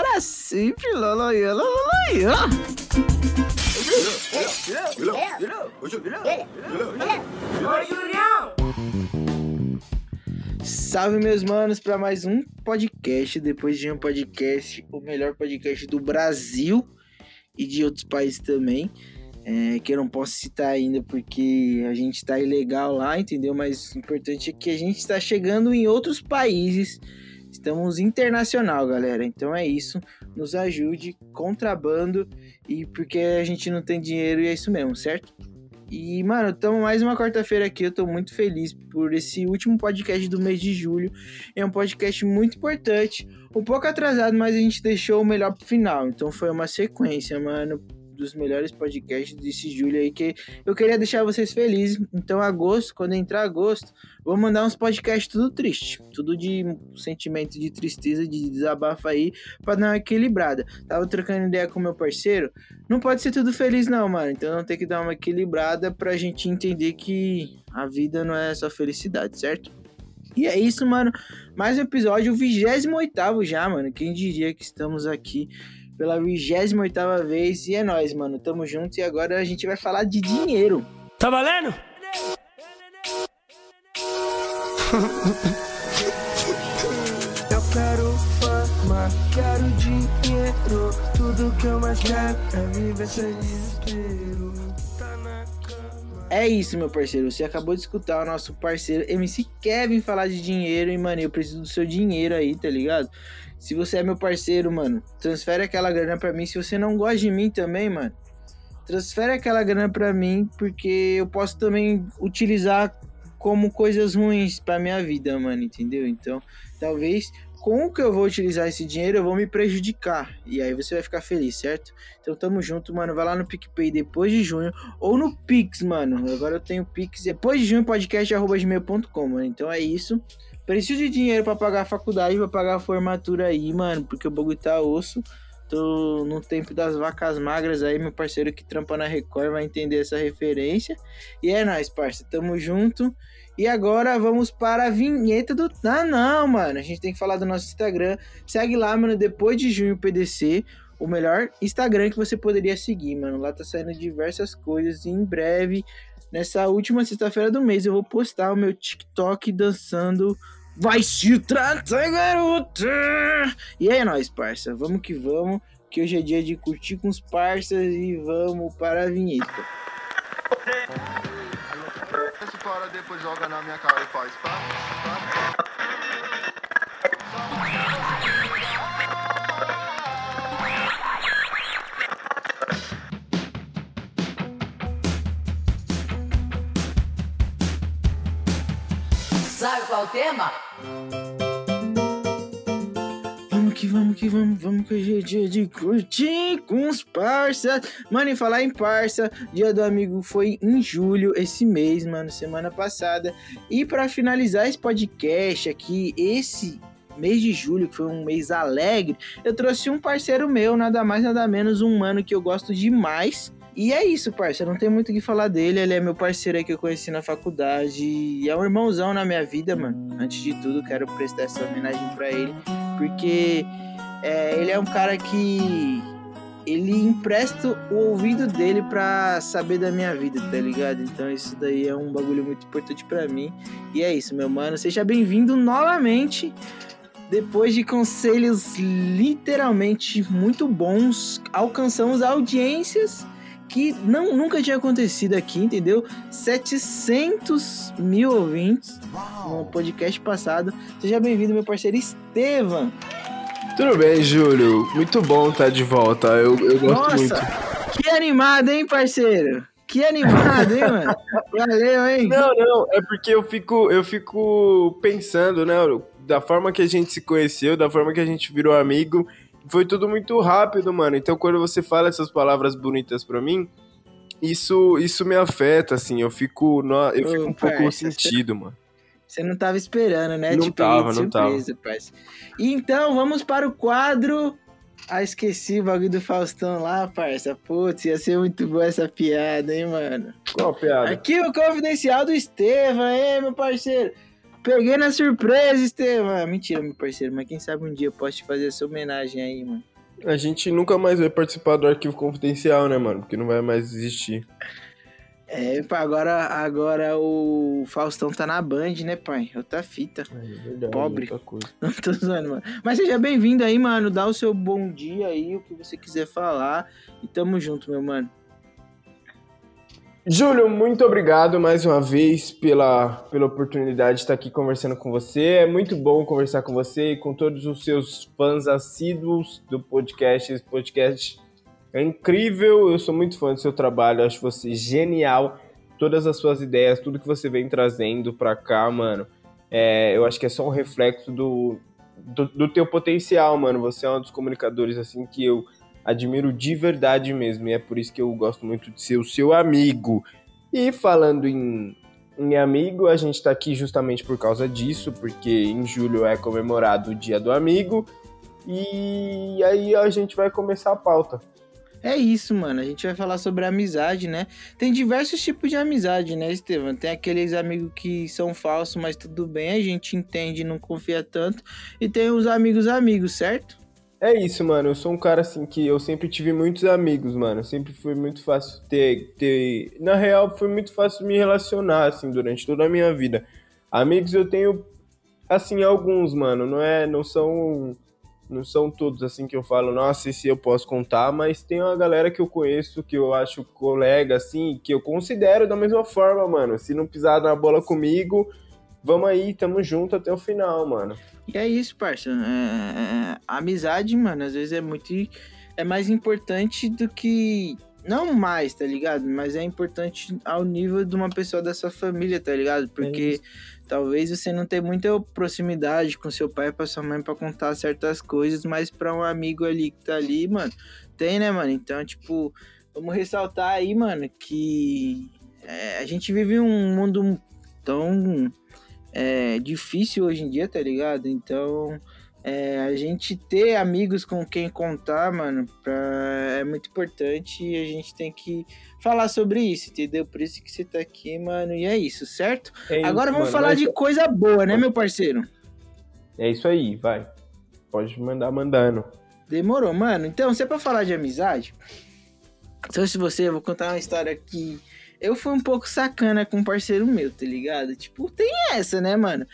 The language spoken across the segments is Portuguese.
Para sempre, loloiô. Salve meus manos para mais um podcast, depois de um podcast, o melhor podcast do Brasil e de outros países também. É, que eu não posso citar ainda porque a gente tá ilegal lá, entendeu? Mas o importante é que a gente está chegando em outros países. Estamos internacional, galera. Então é isso. Nos ajude, contrabando e porque a gente não tem dinheiro e é isso mesmo, certo? E, mano, estamos mais uma quarta-feira aqui. Eu tô muito feliz por esse último podcast do mês de julho. É um podcast muito importante. Um pouco atrasado, mas a gente deixou o melhor pro final. Então foi uma sequência, mano dos melhores podcasts desse julho aí que eu queria deixar vocês felizes. Então, agosto, quando entrar agosto, vou mandar uns podcasts tudo triste, tudo de sentimento de tristeza, de desabafo aí, pra dar uma equilibrada. Tava trocando ideia com meu parceiro, não pode ser tudo feliz não, mano. Então, não tem que dar uma equilibrada pra gente entender que a vida não é só felicidade, certo? E é isso, mano. Mais um episódio, o 28 já, mano. Quem diria que estamos aqui pela 28 vez. E é nóis, mano. Tamo junto e agora a gente vai falar de dinheiro. Tá valendo? Eu quero fama, quero dinheiro. Tudo que eu mais quero é viver sem desespero. Tá na cama. É isso, meu parceiro. Você acabou de escutar o nosso parceiro MC Kevin falar de dinheiro. E, mano, eu preciso do seu dinheiro aí, tá ligado? Se você é meu parceiro, mano, transfere aquela grana pra mim. Se você não gosta de mim também, mano, transfere aquela grana pra mim, porque eu posso também utilizar como coisas ruins pra minha vida, mano, entendeu? Então, talvez com o que eu vou utilizar esse dinheiro, eu vou me prejudicar. E aí você vai ficar feliz, certo? Então tamo junto, mano. Vai lá no PicPay depois de junho. Ou no Pix, mano. Agora eu tenho Pix. Depois de junho, podcast.gmail.com, mano. Então é isso. Preciso de dinheiro pra pagar a faculdade, pra pagar a formatura aí, mano. Porque o bagulho tá osso. Tô no tempo das vacas magras aí, meu parceiro que trampa na Record vai entender essa referência. E é nóis, parça. Tamo junto. E agora vamos para a vinheta do. Ah, não, mano. A gente tem que falar do nosso Instagram. Segue lá, mano. Depois de junho, PDC. O melhor Instagram que você poderia seguir, mano. Lá tá saindo diversas coisas. E em breve, nessa última sexta-feira do mês, eu vou postar o meu TikTok dançando. Vai se tratar, garota! E é nóis, parça. Vamos que vamos. Que hoje é dia de curtir com os parças e vamos para a vinheta. Para depois joga na minha cara e faz pá, pá. Qual é o tema? Vamos que vamos que vamos, vamos que hoje é dia de curtir com os parças. Mano, e falar em parça, dia do amigo foi em julho, esse mês, mano, semana passada. E pra finalizar esse podcast aqui, esse mês de julho, que foi um mês alegre, eu trouxe um parceiro meu, nada mais, nada menos, um mano que eu gosto demais. E é isso, parceiro. Não tem muito o que falar dele. Ele é meu parceiro aí que eu conheci na faculdade. E é um irmãozão na minha vida, mano. Antes de tudo, quero prestar essa homenagem pra ele. Porque é, ele é um cara que. Ele empresta o ouvido dele pra saber da minha vida, tá ligado? Então isso daí é um bagulho muito importante pra mim. E é isso, meu mano. Seja bem-vindo novamente. Depois de conselhos literalmente muito bons, alcançamos audiências que não, nunca tinha acontecido aqui, entendeu? 700 mil ouvintes no podcast passado. Seja bem-vindo, meu parceiro Estevam. Tudo bem, Júlio? Muito bom estar de volta. Eu, eu gosto Nossa, muito. que animado, hein, parceiro? Que animado, hein, mano? Valeu, hein? Não, não, é porque eu fico, eu fico pensando, né? Da forma que a gente se conheceu, da forma que a gente virou amigo, foi tudo muito rápido, mano. Então, quando você fala essas palavras bonitas pra mim, isso, isso me afeta, assim. Eu fico, no, eu Ô, fico um pouco parça, sentido, mano. Você não tava esperando, né? Não peguei tava, de não tava. surpresa, parça. Então, vamos para o quadro. Ah, esqueci o bagulho do Faustão lá, parça. Putz, ia ser muito boa essa piada, hein, mano? Qual piada? Aqui o confidencial do Estevam, hein, meu parceiro? Peguei na surpresa, Estevam. Mentira, meu parceiro, mas quem sabe um dia eu posso te fazer essa homenagem aí, mano. A gente nunca mais vai participar do arquivo confidencial, né, mano? Porque não vai mais existir. É, pá, agora, agora o Faustão tá na Band, né, pai? Outra fita. É verdade. Pobre. Não tô zoando, mano. Mas seja bem-vindo aí, mano. Dá o seu bom dia aí, o que você quiser falar. E tamo junto, meu mano. Júlio, muito obrigado mais uma vez pela, pela oportunidade de estar aqui conversando com você. É muito bom conversar com você e com todos os seus fãs assíduos do podcast. Esse podcast é incrível, eu sou muito fã do seu trabalho, acho você genial. Todas as suas ideias, tudo que você vem trazendo pra cá, mano, é, eu acho que é só um reflexo do, do, do teu potencial, mano. Você é um dos comunicadores, assim, que eu admiro de verdade mesmo. E é por isso que eu gosto muito de ser o seu amigo. E falando em, em amigo, a gente tá aqui justamente por causa disso, porque em julho é comemorado o Dia do Amigo. E aí a gente vai começar a pauta. É isso, mano. A gente vai falar sobre amizade, né? Tem diversos tipos de amizade, né, Estevam? Tem aqueles amigos que são falsos, mas tudo bem, a gente entende e não confia tanto. E tem os amigos amigos, certo? É isso, mano. Eu sou um cara assim que eu sempre tive muitos amigos, mano. Sempre foi muito fácil ter, ter. Na real, foi muito fácil me relacionar, assim, durante toda a minha vida. Amigos eu tenho, assim, alguns, mano. Não é. Não são. Não são todos assim que eu falo, nossa, esse eu posso contar, mas tem uma galera que eu conheço, que eu acho colega, assim, que eu considero da mesma forma, mano. Se não pisar na bola comigo, vamos aí, tamo junto até o final, mano. E é isso, parça. É, é, a amizade, mano, às vezes é muito. É mais importante do que. Não mais, tá ligado? Mas é importante ao nível de uma pessoa da sua família, tá ligado? Porque talvez você não tenha muita proximidade com seu pai, pra sua mãe, pra contar certas coisas, mas pra um amigo ali que tá ali, mano, tem, né, mano? Então, tipo, vamos ressaltar aí, mano, que é, a gente vive um mundo tão é, difícil hoje em dia, tá ligado? Então, é, a gente ter amigos com quem contar, mano, pra, é muito importante e a gente tem que falar sobre isso, entendeu? Por isso que você tá aqui, mano, e é isso, certo? É isso, Agora vamos mano. falar Mas- de coisa boa, né, meu parceiro? É isso aí, vai. Pode mandar mandando. Demorou, mano. Então, se é pra falar de amizade, se fosse você, eu vou contar uma história que eu fui um pouco sacana com um parceiro meu, tá ligado? Tipo, tem essa, né, mano?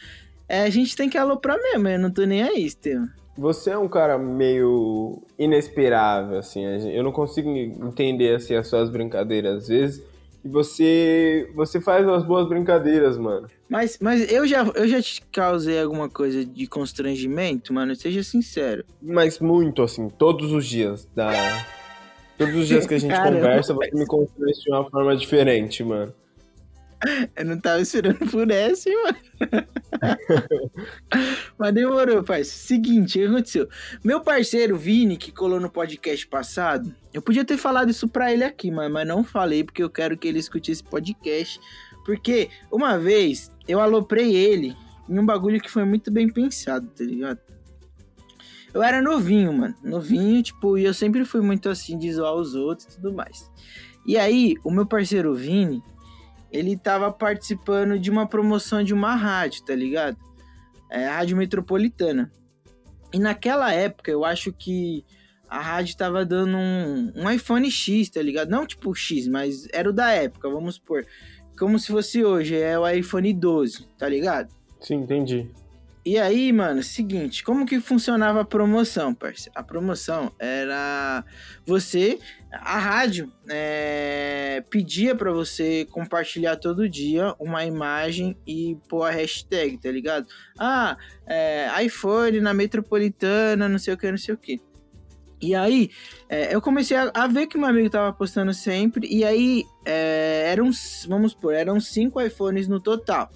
É, a gente tem que aloprar mesmo, eu não tô nem aí, Estevam. Você é um cara meio inesperável, assim. Eu não consigo entender assim, as suas brincadeiras às vezes. E você, você faz umas boas brincadeiras, mano. Mas, mas eu, já, eu já te causei alguma coisa de constrangimento, mano? Seja sincero. Mas muito, assim, todos os dias. Da... Todos os dias que a gente Caramba, conversa, você me constrange de uma forma diferente, mano. Eu não tava esperando por essa, hein, mano. Mas demorou, parceiro. Seguinte, o que aconteceu? Meu parceiro Vini, que colou no podcast passado, eu podia ter falado isso pra ele aqui, mano, mas não falei porque eu quero que ele escute esse podcast. Porque uma vez eu aloprei ele em um bagulho que foi muito bem pensado, tá ligado? Eu era novinho, mano. Novinho, tipo, e eu sempre fui muito assim de zoar os outros e tudo mais. E aí, o meu parceiro Vini, ele tava participando de uma promoção de uma rádio, tá ligado? É, Rádio Metropolitana. E naquela época, eu acho que a rádio tava dando um, um iPhone X, tá ligado? Não tipo X, mas era o da época, vamos supor. Como se fosse hoje, é o iPhone 12, tá ligado? Sim, entendi. E aí, mano, seguinte, como que funcionava a promoção, parceiro? A promoção era você, a rádio é, pedia pra você compartilhar todo dia uma imagem e pôr a hashtag, tá ligado? Ah, é, iPhone na metropolitana, não sei o que, não sei o que. E aí, é, eu comecei a, a ver que meu amigo tava postando sempre, e aí é, eram, vamos supor, eram cinco iPhones no total.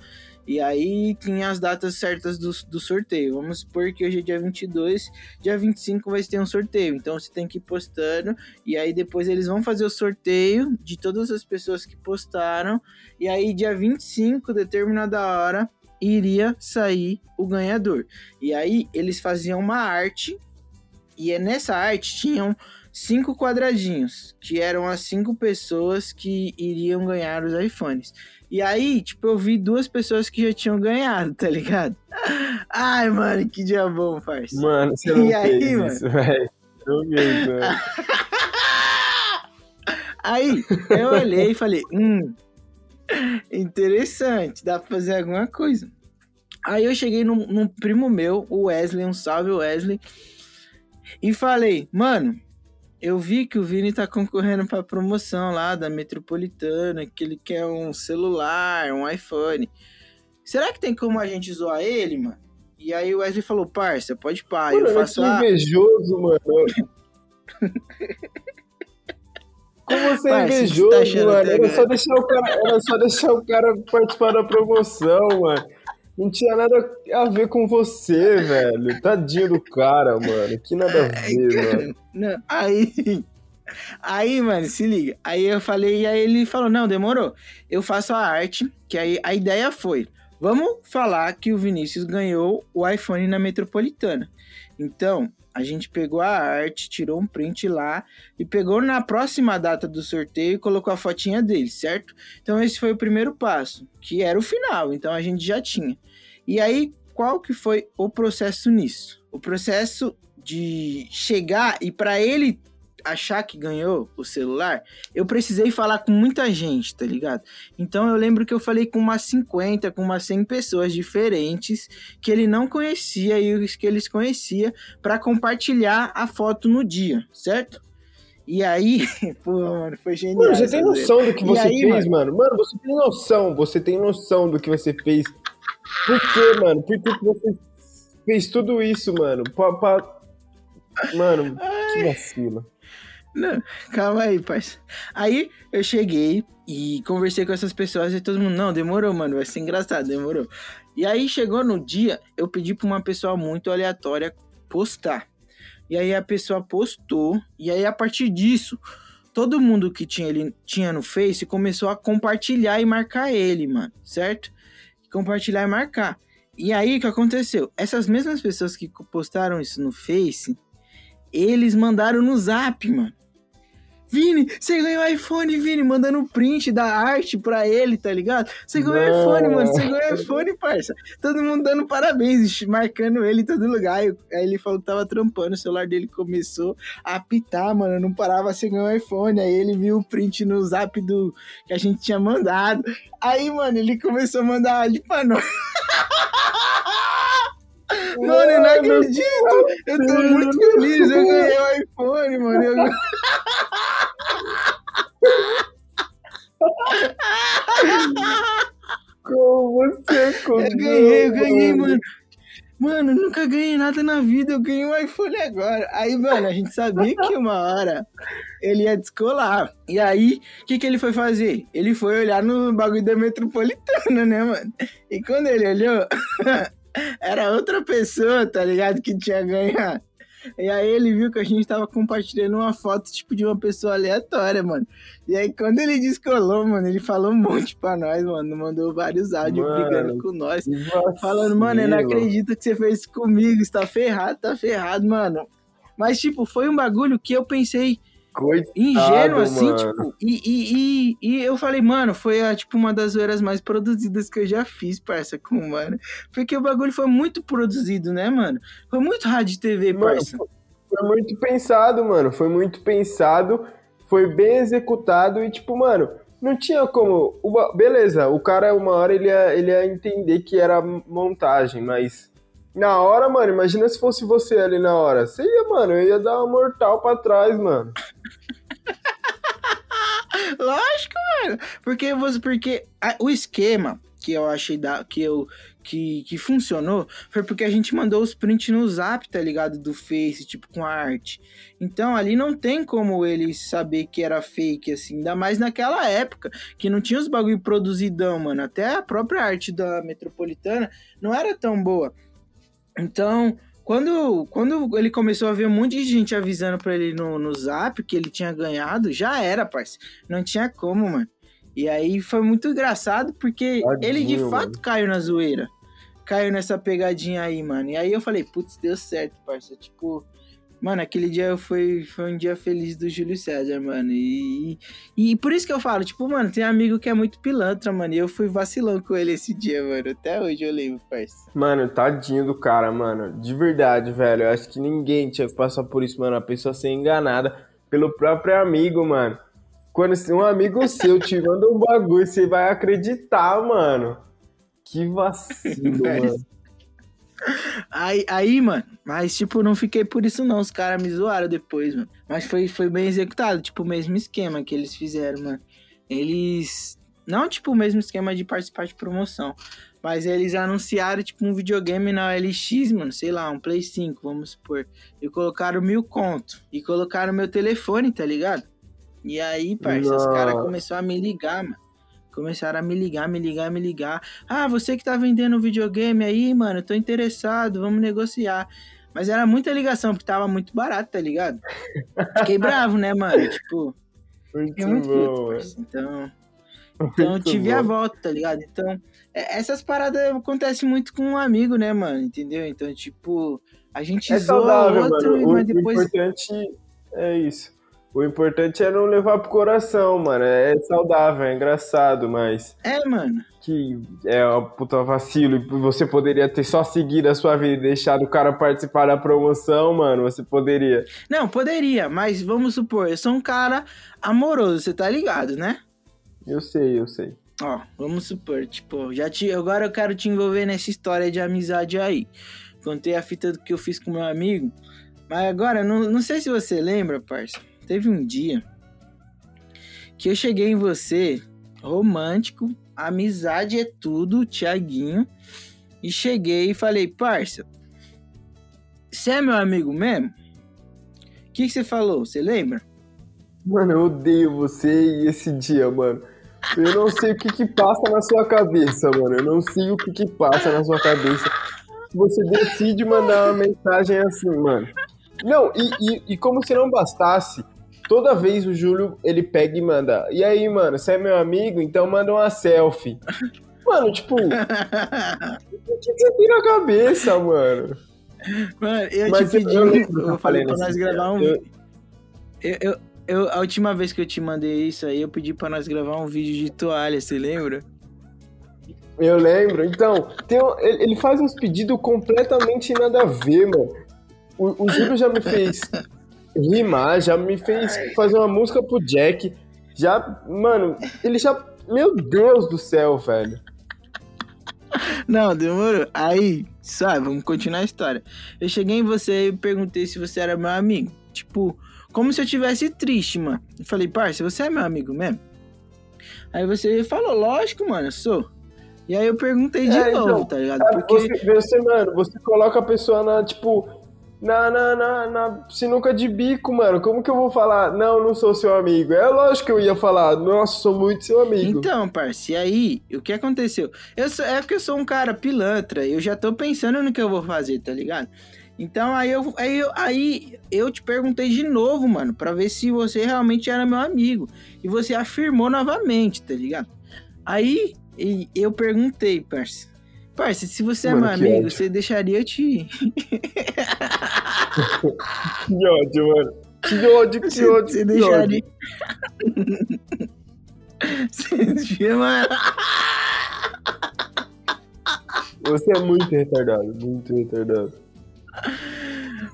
E aí tinha as datas certas do, do sorteio. Vamos supor que hoje é dia 22, dia 25 vai ter um sorteio. Então você tem que ir postando. E aí depois eles vão fazer o sorteio de todas as pessoas que postaram. E aí dia 25, determinada hora, iria sair o ganhador. E aí eles faziam uma arte. E é nessa arte tinham cinco quadradinhos, que eram as cinco pessoas que iriam ganhar os iPhones. E aí, tipo, eu vi duas pessoas que já tinham ganhado, tá ligado? Ai, mano, que dia bom, parça. Mano, você não E aí, fez mano? isso, velho. Eu vi, velho. Aí, eu olhei e falei, hum, interessante, dá pra fazer alguma coisa. Aí eu cheguei num, num primo meu, o Wesley, um salve Wesley, e falei, mano, eu vi que o Vini tá concorrendo pra promoção lá da Metropolitana, que ele quer um celular, um iPhone. Será que tem como a gente zoar ele, mano? E aí o Wesley falou, parça, pode pá, Mano, eu faço a... invejoso, mano. Como você é você invejoso, tá mano. Era só, deixar o cara, era só deixar o cara participar da promoção, mano. Não tinha nada a ver com você, velho. Tadinho do cara, mano. Que nada a ver, mano. Não, aí, aí, mano, se liga. Aí eu falei, e aí ele falou, não, demorou. Eu faço a arte, que aí a ideia foi, vamos falar que o Vinícius ganhou o iPhone na Metropolitana. Então, a gente pegou a arte, tirou um print lá e pegou na próxima data do sorteio e colocou a fotinha dele, certo? Então esse foi o primeiro passo, que era o final, então a gente já tinha. E aí, qual que foi o processo nisso? O processo de chegar e para ele achar que ganhou o celular, eu precisei falar com muita gente, tá ligado? Então eu lembro que eu falei com umas 50, com umas 100 pessoas diferentes que ele não conhecia e os que eles conhecia para compartilhar a foto no dia, certo? E aí, pô, mano, foi genial. Mano, você tem noção do que você aí, fez, mano? Mano, você tem noção. Você tem noção do que você fez. Por quê, mano? Por que você fez tudo isso, mano? Pra, pra... Mano, que vacila. Não, calma aí, parça. Aí eu cheguei e conversei com essas pessoas e todo mundo, não, demorou, mano, vai ser engraçado, demorou. E aí chegou no dia, eu pedi pra uma pessoa muito aleatória postar. E aí a pessoa postou, e aí a partir disso, todo mundo que tinha ele tinha no Face começou a compartilhar e marcar ele, mano, certo? Compartilhar e marcar. E aí o que aconteceu? Essas mesmas pessoas que postaram isso no Face, eles mandaram no Zap, mano. Vini, você ganhou iPhone, Vini, mandando print da arte pra ele, tá ligado? Você ganhou Não. iPhone, mano, você ganhou iPhone, parça. Todo mundo dando parabéns, marcando ele em todo lugar. Aí aí ele falou que tava trampando, o celular dele começou a apitar, mano, não parava, você ganhou iPhone. Aí ele viu o print no zap do que a gente tinha mandado. Aí, mano, ele começou a mandar áudio pra nós. Mano, eu não acredito! Eu tô muito feliz, eu ganhei o iPhone, mano. Eu... Como você Eu ganhei, eu ganhei, mano. Mano, nunca ganhei nada na vida, eu ganhei um iPhone agora. Aí, mano, a gente sabia que uma hora ele ia descolar. E aí, o que, que ele foi fazer? Ele foi olhar no bagulho da metropolitana, né, mano? E quando ele olhou, era outra pessoa, tá ligado? Que tinha ganhado. E aí ele viu que a gente tava compartilhando uma foto, tipo, de uma pessoa aleatória, mano. E aí quando ele descolou, mano, ele falou um monte pra nós, mano. Mandou vários áudios Mano, brigando com nós. Falando, mano, eu não acredito que você fez isso comigo. Você tá ferrado, tá ferrado, mano. Mas, tipo, foi um bagulho que eu pensei Coitado, ingênuo, assim, mano. tipo. E, e, e, e eu falei, mano, foi, a, tipo, uma das zoeiras mais produzidas que eu já fiz, parça, com o mano. Porque o bagulho foi muito produzido, né, mano? Foi muito rádio e TV, Mano, parça. foi muito pensado, mano. Foi muito pensado, foi bem executado e, tipo, mano, não tinha como. ba- beleza, o cara, uma hora, ele ia, ele ia entender que era montagem, mas. Na hora, mano, imagina se fosse você ali na hora. Você ia, mano, eu ia dar uma mortal pra trás, mano. Lógico, mano. Porque você, porque a- o esquema que eu achei da, que eu que, que funcionou foi porque a gente mandou os prints no Zap, tá ligado? Do Face, tipo com a arte. Então ali não tem como eles saber que era fake assim, ainda mais naquela época que não tinha os bagulho produzidão, mano. Até a própria arte da Metropolitana não era tão boa. Então, quando, quando ele começou a ver um monte de gente avisando pra ele no, no zap que ele tinha ganhado, já era, parceiro. Não tinha como, mano. E aí foi muito engraçado porque Tadinho, ele de fato mano. caiu na zoeira. Caiu nessa pegadinha aí, mano. E aí eu falei, putz, deu certo, parceiro. Tipo, Mano, aquele dia foi, foi um dia feliz do Júlio César, mano. E, e, e por isso que eu falo, tipo, mano, tem amigo que é muito pilantra, mano. E eu fui vacilão com ele esse dia, mano. Até hoje eu lembro, parça. Mano, tadinho do cara, mano. De verdade, velho. Eu acho que ninguém tinha que passar por isso, mano. A pessoa ser enganada pelo próprio amigo, mano. Quando um amigo seu te manda um bagulho, você vai acreditar, mano. Que vacilo, mano. Aí, aí, mano, mas tipo, não fiquei por isso não, os caras me zoaram depois, mano. Mas foi, foi bem executado, tipo, o mesmo esquema que eles fizeram, mano. Eles, não tipo o mesmo esquema de participar de promoção, mas eles anunciaram, tipo, um videogame na LX, mano, sei lá, um Play 5, vamos supor. E colocaram mil conto, e colocaram meu telefone, tá ligado? E aí, parça, os caras começaram a me ligar, mano. Começaram a me ligar, me ligar, me ligar. Ah, você que tá vendendo um videogame aí, mano, tô interessado, vamos negociar. Mas era muita ligação, porque tava muito barato, tá ligado? Fiquei bravo, né, mano? Tipo, Muito muito bom, puto. Então, então Muito tive a bom. volta, tá ligado? Então, é- essas paradas acontecem muito com um amigo, né, mano? Entendeu? Então, tipo, a gente É zoa saudável, outro, mano. O, mas depois. o importante é isso. O importante é não levar pro coração, mano. É saudável, é engraçado, mas É, mano. que é uma puta vacilo e você poderia ter só seguido a sua vida e deixado o cara participar da promoção, mano. Você poderia. Não, poderia, mas vamos supor, eu sou um cara amoroso, você tá ligado, né? Eu sei, eu sei. Ó, vamos supor, tipo, já te, agora eu quero te envolver nessa história de amizade aí. Contei a fita do que eu fiz com meu amigo, mas agora, não, não sei se você lembra, parça. Teve um dia que eu cheguei em você, romântico, amizade é tudo, Tiaguinho, e cheguei e falei, parça, você é meu amigo mesmo? O que, você falou? Você lembra? Mano, eu odeio você e esse dia, mano. Eu não sei o que que passa na sua cabeça, mano. Eu não sei o que que passa na sua cabeça. Você decide mandar uma mensagem assim, mano. Não, e, e, e como se não bastasse, toda vez o Júlio, ele pega e manda. E aí, mano, você é meu amigo? Então manda uma selfie. Mano, tipo, o que você tem na cabeça, mano? Mano, eu Mas te eu- pedi, eu eu, eu falei pra nós nesse gravar um. Eu, eu, eu- a última vez que eu te mandei isso aí, eu pedi pra nós gravar um vídeo de toalha, você lembra? Eu lembro. Então, um- ele ele faz uns pedidos completamente nada a ver, mano. O, o Júlio já me fez rimar, já me fez fazer uma música pro Jack. Já, mano, ele já. Meu Deus do céu, velho. Não, demorou. Aí, sabe, vamos continuar a história. Eu cheguei em você e perguntei se você era meu amigo. Tipo, como se eu tivesse triste, mano. Eu falei, parça, você é meu amigo mesmo? Aí você falou, lógico, mano, eu sou. E aí eu perguntei de É, novo, então, tá ligado? Porque. Você, você, mano, você coloca a pessoa na, tipo, na, na, na, na sinuca de bico, mano. Como que eu vou falar, não, não sou seu amigo? É lógico que eu ia falar, nossa, sou muito seu amigo. Então, parce, e aí, o que aconteceu? Eu sou, é porque eu sou um cara pilantra, eu já tô pensando no que eu vou fazer, tá ligado? Então, aí eu, aí, eu, aí eu te perguntei de novo, mano, pra ver se você realmente era meu amigo. E você afirmou novamente, tá ligado? Aí eu perguntei, parce. Parce, se você Mano, é meu amigo, ódio. você deixaria eu te. Que ódio, mano. Que ódio, que Você, ódio, você que deixaria. você, mano. Você é muito retardado, muito retardado.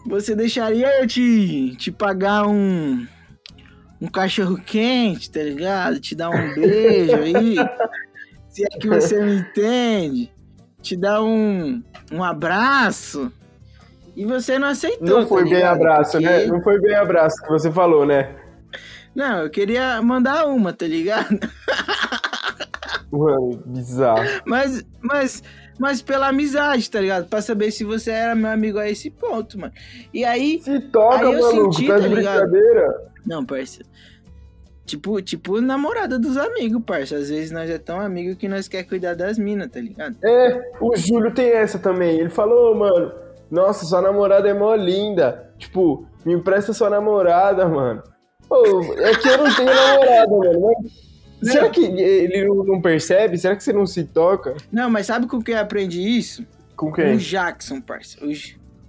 Você deixaria eu te, te pagar um, um cachorro quente, tá ligado? Te dar um beijo aí. se é que você me entende. Te dar um, um abraço. E você não aceitou. Não tá foi bem ligado? abraço, Porque- né? Não foi bem abraço que você falou, né? Não, eu queria mandar uma, tá ligado? Mano, bizarro. Mas, mas, mas pela amizade, tá ligado? Pra saber se você era meu amigo a esse ponto, mano. E aí, Se toca, Aí eu maluco, senti, tá tá de ligado? brincadeira. Não, parça. Tipo, tipo namorada dos amigos, parça. Às vezes nós é tão amigo que nós quer cuidar das minas, tá ligado? É, o Júlio tem essa também. Ele falou, mano, nossa, sua namorada é mó linda. Tipo, me empresta sua namorada, mano. Pô, é que eu não tenho namorada, mano. Mas será que ele não- percebe? Será que você não se toca? Não, mas sabe com quem eu aprendi isso? Com Com o quem? Jackson, parça. O,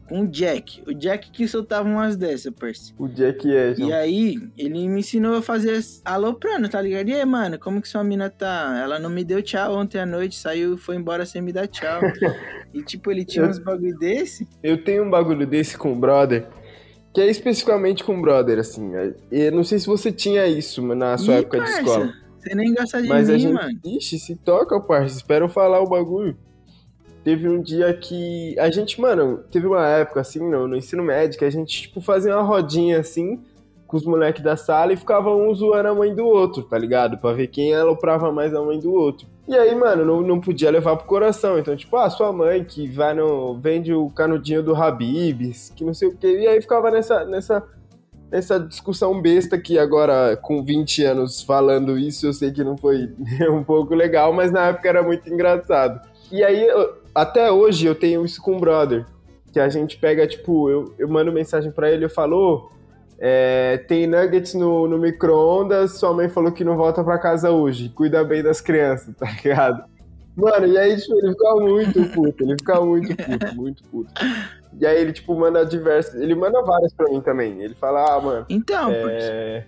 com o Jack. O Jack que soltava umas dessas, parceiro. O Jack é, E aí, ele me ensinou a fazer aloprando, tá ligado? E aí, mano, como que sua mina tá? Ela não me deu tchau ontem à noite, saiu e foi embora sem me dar tchau. e tipo, ele tinha uns bagulho desse. Eu tenho um bagulho desse com o brother, que é especificamente com o brother, assim. Eu não sei se você tinha isso na sua Ih, época de parça, escola. Você nem gosta de Mas a mim, gente. mano. Ixi, se toca, parça. Espera eu falar o bagulho. Teve um dia que. A gente, mano, teve uma época assim, no, no ensino médio, que a gente, tipo, fazia uma rodinha assim, com os moleques da sala e ficava um zoando a mãe do outro, tá ligado? Pra ver quem aloprava mais a mãe do outro. E aí, mano, não, não podia levar pro coração. Então, tipo, ah, sua mãe que vai no. vende o canudinho do Habibs, que não sei o quê. E aí ficava nessa. nessa essa discussão besta que agora, com 20 anos falando isso, eu sei que não foi um pouco legal, mas na época era muito engraçado. E aí, até hoje, eu tenho isso com o brother. Que a gente pega, tipo, eu, eu mando mensagem pra ele, eu falo, "Ô, é, tem nuggets no, no micro-ondas, sua mãe falou que não volta pra casa hoje, cuida bem das crianças, tá ligado? Mano, e aí, tipo, ele fica muito puto, ele fica muito puto, muito puto. E aí ele, tipo, manda diversas. Ele manda várias pra mim também. Ele fala, ah, mano, Então, é,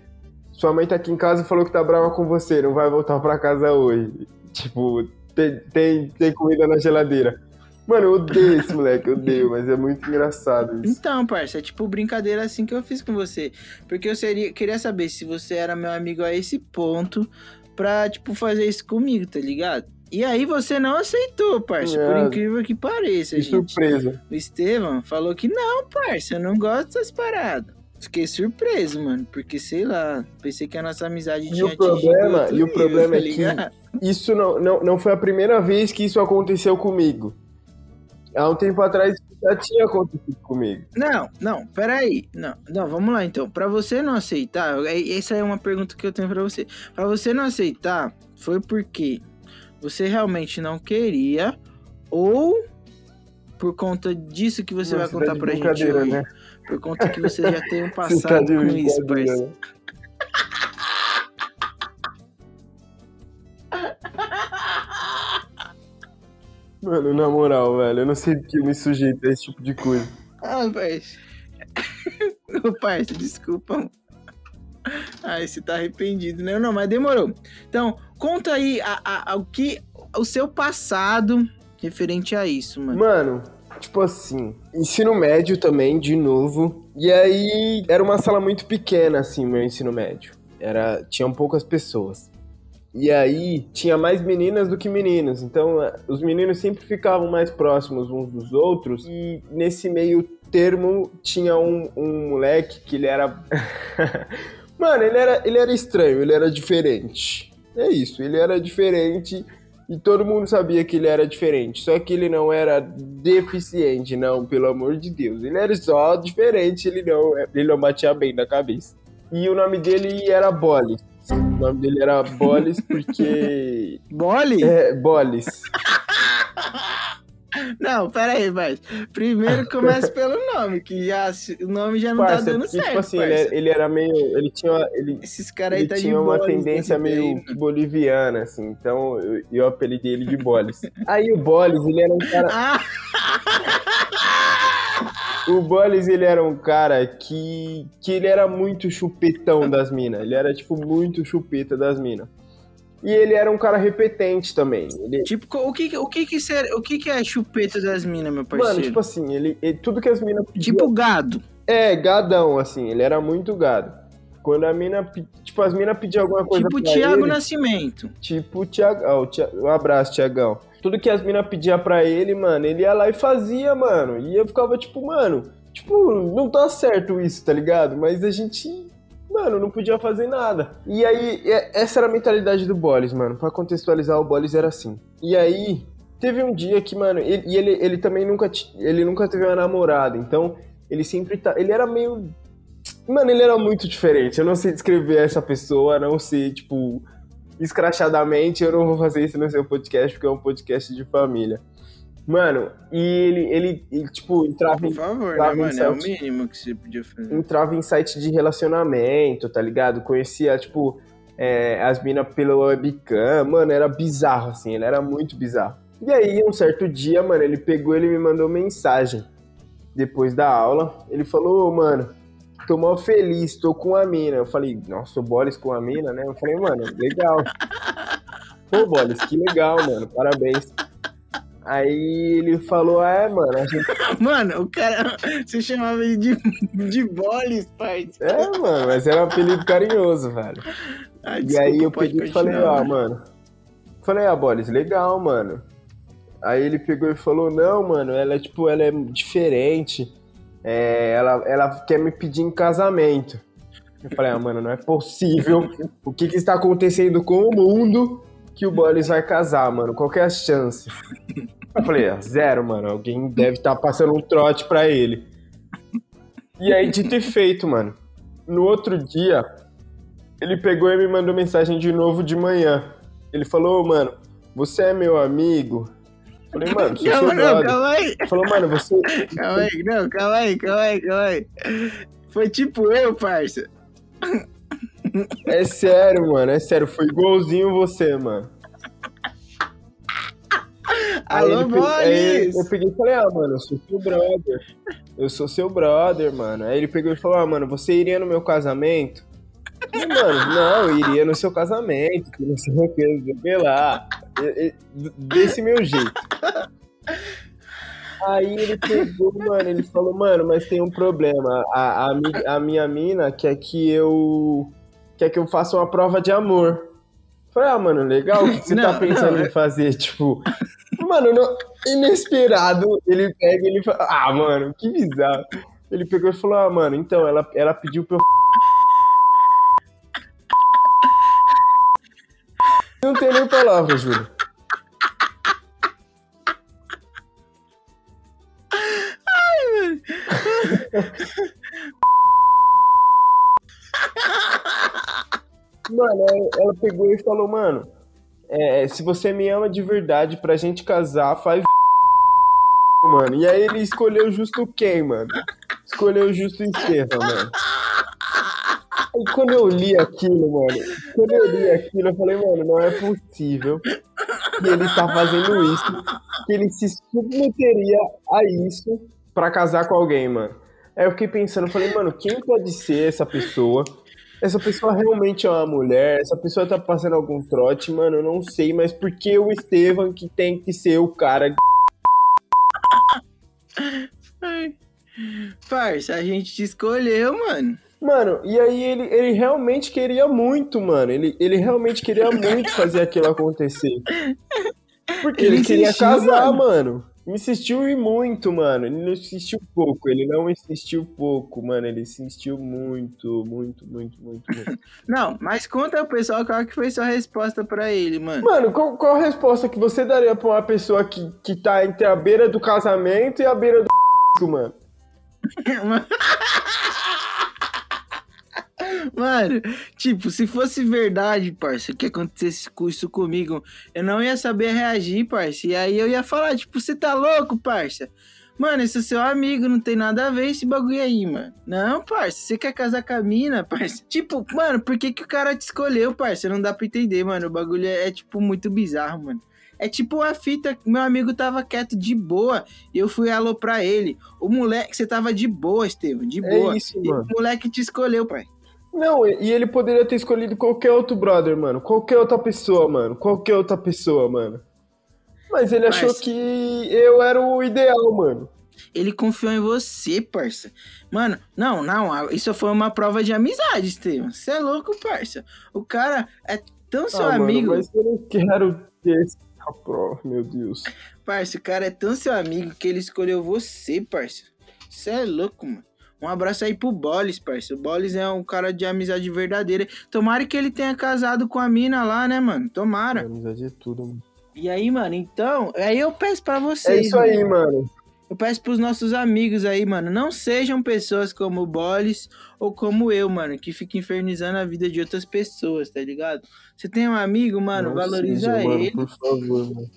sua mãe tá aqui em casa e falou que tá brava com você, não vai voltar pra casa hoje. Tipo, tem, tem, tem comida na geladeira. Mano, eu odeio esse moleque, eu odeio, mas é muito engraçado isso. Então, parça, é tipo brincadeira assim que eu fiz com você. Porque eu seria, queria saber se você era meu amigo a esse ponto pra, tipo, fazer isso comigo, tá ligado? E aí você não aceitou, parça, por É. incrível que pareça, Que gente. surpresa. O Estevam falou que não, parça, eu não gosto dessas paradas. Fiquei surpreso, mano, porque sei lá, pensei que a nossa amizade E tinha o problema- e o problema tá é que-? Isso não, não, não foi a primeira vez que isso aconteceu comigo. Há um tempo atrás já tinha acontecido comigo. Não, não, peraí. Não, não, vamos lá então. Pra você não aceitar, é- essa é uma pergunta que eu tenho pra você. Pra você não aceitar, foi porque você realmente não queria ou por conta disso que você vai tá contar de pra gente hoje? né? Por conta que você já tem um tá passado de com isso, parceiro. Mano, na moral, velho, eu não sei porque eu me sujeito a esse tipo de coisa. Ah, parceiro. Ô, parceiro, desculpa. mano. Ai, você tá arrependido, né? Não, mas demorou. Então, conta aí a, a- a- o que o seu passado referente a isso, mano. Mano, tipo assim, ensino médio também, de novo. E aí, era uma sala muito pequena, assim, meu ensino médio. Era, tinham poucas pessoas. E aí, tinha mais meninas do que meninos. Então, eh, os meninos sempre ficavam mais próximos uns dos outros. E nesse meio termo, tinha um, um moleque que ele era... Mano, ele era, ele era estranho, ele era diferente. É isso, ele era diferente e todo mundo sabia que ele era diferente. Só que ele não era deficiente, não, pelo amor de Deus. Ele era só diferente, ele não, ele não batia bem na cabeça. E o nome dele era Bolis. O nome dele era Bolis porque. Bole? É, Bolis. Não, pera aí, vai. Primeiro começa pelo nome, que já, o nome já não tá Parça, dando porque, certo, tipo assim, ele, era- ele era meio. Ele tinha. Ele, Esses caras aí ele tá de tinha uma bola, tendência meio boliviana, assim. Então eu, eu apelidei ele de Bolis. Aí o Bolis, ele era um cara. Ah, O Bolis, ele era um cara que, que ele era muito chupetão das minas. Ele era, tipo, muito chupeta das minas. E ele era um cara repetente também. Ele, tipo, o que, o que que ser, o que que é chupeta das minas, meu parceiro? mano, tipo assim, ele, ele- tudo que as minas pediam... Tipo gado. É, gadão, assim. Ele era muito gado. Quando a mina... Tipo, as minas pediam alguma coisa Tipo pra Tiago ele... Nascimento. Tipo o Tiagão. Um abraço, Tiagão. Tudo que as minas pediam pra ele, mano, ele ia lá e fazia, mano. E eu ficava tipo, mano, tipo, não tá certo isso, tá ligado? Mas a gente, mano, não podia fazer nada. E aí, é- essa era a mentalidade do Bolis, mano. Pra contextualizar, o Bolis era assim. E aí, teve um dia que, mano, ele, e ele, ele também nunca, ele nunca teve uma namorada. Então, ele sempre tá. Ele era meio. Mano, ele era muito diferente. Eu não sei descrever essa pessoa, não sei, tipo, escrachadamente. Eu não vou fazer isso no seu podcast, porque é um podcast de família. Mano, e ele, ele, ele, tipo, entrava Por favor, né, Tava em mano? É o site. mínimo que você podia fazer. entrava em site de relacionamento, tá ligado? Conhecia, tipo, é, as minas pela webcam. Mano, era bizarro, assim. Ele era muito bizarro. E aí, um certo dia, mano, ele pegou ele me mandou mensagem. depois da aula. Ele falou, "Ô, mano, tô mó feliz, tô com a mina. Eu falei, nossa, o Boris com a mina, né? Eu falei, mano, legal. Pô, Boris, que legal, mano, parabéns. Aí ele falou, é, mano, gente Mano, o cara. Você chamava ele de, de bolis, pai. É, mano, mas era um apelido carinhoso, velho. Ah, e desculpa, aí eu peguei e falei, continuar, ah, mano. Falei, ah, Boris, legal, mano. Aí ele pegou e falou, não, mano, ela é tipo, ela é diferente. É, ela, ela quer me pedir em casamento. Eu falei, ah, mano, não é possível. O que que está acontecendo com o mundo que o Boris vai casar, mano? Qual que é a chance? Eu falei, ah, zero, mano. Alguém deve estar passando um trote pra ele. E aí, de ter feito, mano. No outro dia, ele pegou e me mandou mensagem de novo de manhã. Ele falou, mano, você é meu amigo? Falei, mano, sou seu Calma, não, brother. calma aí. Falou, mano, você. Calma aí, não, calma aí, calma aí, calma aí. Foi tipo eu, parça. É sério, mano, é sério. Foi igualzinho você, mano. Aí Alô, Boris! eu peguei e falei, ah, mano, eu sou seu brother. Eu sou seu brother, mano. Aí ele pegou e falou, ah, mano, você iria no meu casamento? Falei, mano, não, eu iria no seu casamento, que não sei o que, sei lá. E- e- Desse meu jeito. Aí ele pegou, mano, ele falou, mano, mas tem um problema. A, a, a minha mina quer que eu. quer que eu faça uma prova de amor. Falei, ah, mano, legal, o que você tá Não, pensando não, em fazer? Tipo, mano, no- inesperado, ele pega e ele fala, ah, mano, que bizarro. Ele pegou e falou, ah, mano, então, ela, ela pediu pra eu. Não tem nem palavra, Júlio. Mano, aí ela pegou e falou, mano, é, se você me ama de verdade pra gente casar, faz mano. E aí ele escolheu justo quem, mano? Escolheu justo Estevam, mano. Aí quando eu li aquilo, mano, quando eu li aquilo, eu falei, mano, não é possível que ele tá fazendo isso, que ele se submeteria a isso pra casar com alguém, mano. Aí eu fiquei pensando, eu falei, mano, quem pode ser essa pessoa? Essa pessoa realmente é uma mulher? Essa pessoa tá passando algum trote? Mano, eu não sei, mas por que o Estevam que tem que ser o cara? Parça, a gente te escolheu, mano. Mano, e aí ele, ele realmente queria muito, mano. Ele, ele realmente queria muito fazer aquilo acontecer. Porque ele, Ele queria insistiu, casar, mano. mano. Insistiu e muito, mano. Ele não insistiu pouco. Ele não insistiu pouco, mano. Ele insistiu muito, muito, muito, muito, muito. Não, mas conta ao pessoal qual que foi sua resposta pra ele, mano. Mano, qual, qual a resposta que você daria pra uma pessoa que, que tá entre a beira do casamento e a beira do mano? Mano, tipo, se fosse verdade, parça, que acontecesse isso comigo, eu não ia saber reagir, parça. E aí eu ia falar, tipo, você tá louco, parça? Mano, esse é seu amigo, não tem nada a ver esse bagulho aí, mano. Não, parça, você quer casar com a mina, parça? Tipo, mano, por que, que o cara te escolheu, parça? Não dá pra entender, mano. O bagulho é, é, tipo, muito bizarro, mano. É tipo uma fita, meu amigo tava quieto de boa e eu fui alô pra ele. O moleque, você tava de boa, Estevam, de boa. É isso, E o moleque te escolheu, pai. Não, e ele poderia ter escolhido qualquer outro brother, mano. Qualquer outra pessoa, mano. Qualquer outra pessoa, mano. Mas ele achou que eu era o ideal, mano. Ele confiou em você, parça. Mano, não, não, isso foi uma prova de amizade, Estevam. Você é louco, parça. O cara é tão seu Ah, mano, amigo, mas eu não quero ter essa prova, meu Deus. parça. O cara é tão seu amigo que ele escolheu você, parça. Você é louco, mano. Um abraço aí pro Bolis, parça. O Bolis é um cara de amizade verdadeira. Tomara que ele tenha casado com a mina lá, né, mano? Tomara. Amizade é tudo, mano. E aí, mano, então, aí eu peço pra vocês. É isso mano. aí, mano. Eu peço pros nossos amigos aí, mano, não sejam pessoas como o Bolis ou como eu, mano, que fica infernizando a vida de outras pessoas, tá ligado? Você tem um amigo, mano, Não valoriza seja, mano, ele, por favor, mano.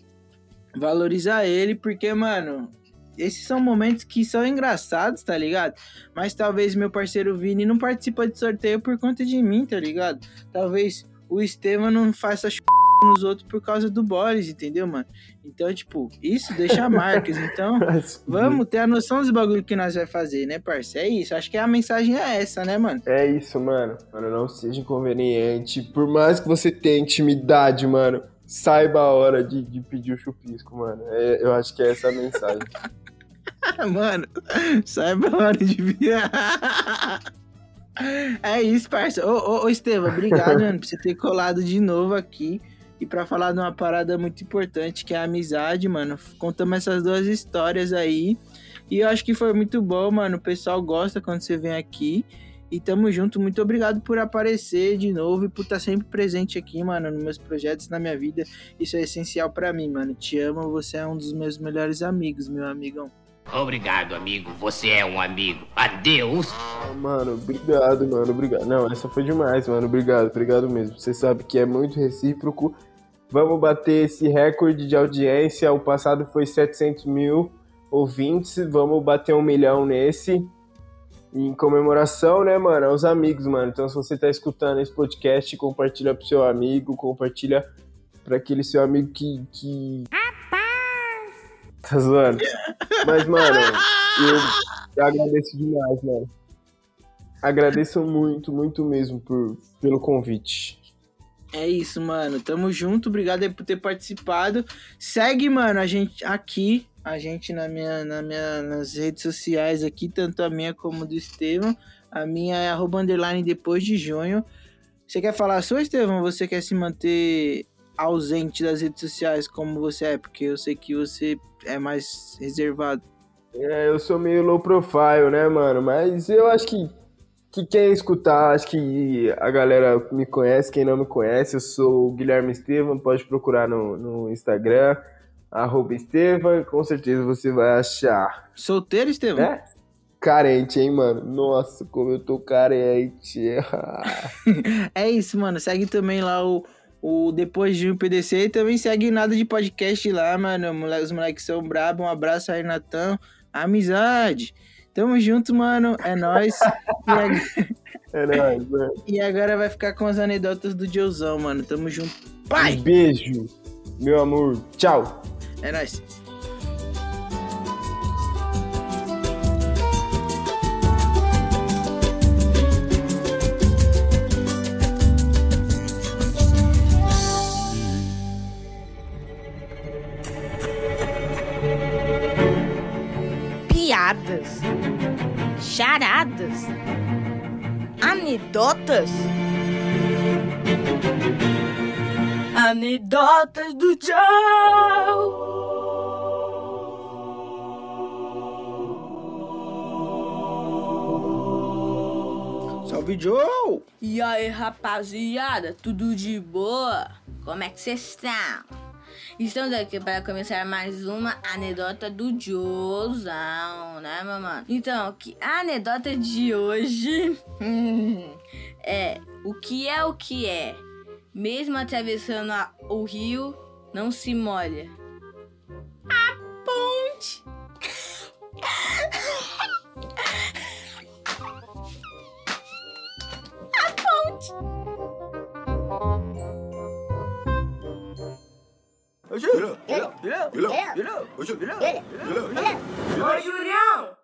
valoriza ele, porque, mano, esses são momentos que são engraçados, tá ligado? Mas talvez meu parceiro Vini não participa de sorteio por conta de mim, tá ligado? Talvez o Estevam não faça ch... nos outros por causa do Boris, entendeu, mano? Então, tipo, isso deixa marcas. Então, vamos ter a noção dos bagulho que nós vai fazer, né, parça? É isso. Acho que a mensagem é essa, né, mano? É isso, mano. Mano, não seja inconveniente. Por mais que você tenha intimidade, mano, saiba a hora de, de pedir o chupisco, mano. É, eu acho que é essa a mensagem. Mano, saiba a hora de vir. É isso, parça. Ô, ô, ô Estevam, obrigado, mano, por você ter colado de novo aqui. E pra falar de uma parada muito importante, que é a amizade, mano. Contamos essas duas histórias aí. E eu acho que foi muito bom, mano. O pessoal gosta quando você vem aqui. E tamo junto. Muito obrigado por aparecer de novo e por estar sempre presente aqui, mano, nos meus projetos, na minha vida. Isso é essencial pra mim, mano. Te amo, você é um dos meus melhores amigos, meu amigão. Obrigado, amigo. Você é um amigo. Adeus. Ah, Mano, obrigado, mano, obrigado. Não, essa foi demais, mano. Obrigado, obrigado mesmo. Você sabe que é muito recíproco. Vamos bater esse recorde de audiência. O passado foi 700 mil ouvintes. Vamos bater um milhão nesse. Em comemoração, né, mano? Aos amigos, mano. Então, se você tá escutando esse podcast, compartilha pro seu amigo, compartilha pra aquele seu amigo que. que... Tá zoando? Mas, mano, eu, agradeço demais, mano. Agradeço muito, muito mesmo por, pelo convite. É isso, mano. Tamo junto. Obrigado aí por ter participado. Segue, mano, a gente aqui, a gente na minha, na minha, nas redes sociais aqui, tanto a minha como do Estevam. A minha é arroba underline depois de junho. Você quer falar a sua, Estevam? Você quer se manter ausente das redes sociais como você é? Porque eu sei que você é mais reservado. É, eu sou meio low profile, né, mano? Mas eu acho que, que quem escutar, acho que a galera me conhece, quem não me conhece, eu sou o Guilherme Estevam, pode procurar no, no Instagram, arroba Estevam, com certeza você vai achar. Solteiro, Estevam? É? Carente, hein, mano? Nossa, como eu tô carente. É isso, mano. Segue também lá o, o Depois de um PDC e também segue nada de podcast lá, mano. Os moleques são brabo. Um abraço aí, Natan. Amizade. Tamo junto, mano. É nóis. e, É nóis, mano. e agora vai ficar com as anedotas do Diozão, mano. Tamo junto. Pai! Um beijo, meu amor. Tchau. É nóis. Charadas, anedotas. Anedotas do Joe. Salve, Joe! E aí, rapaziada, tudo de boa? Como é que vocês estão? Estamos aqui para começar mais uma anedota do Josão, né, mano? Então, que a anedota de hoje é o que é o que é? Mesmo atravessando a- o rio, não se molha. A ponte. Hello. Hello. Hello. Yeah. Hello. Hello. Hello. Hello. Yeah. Hello. Hello. Hello. Hello. Hello.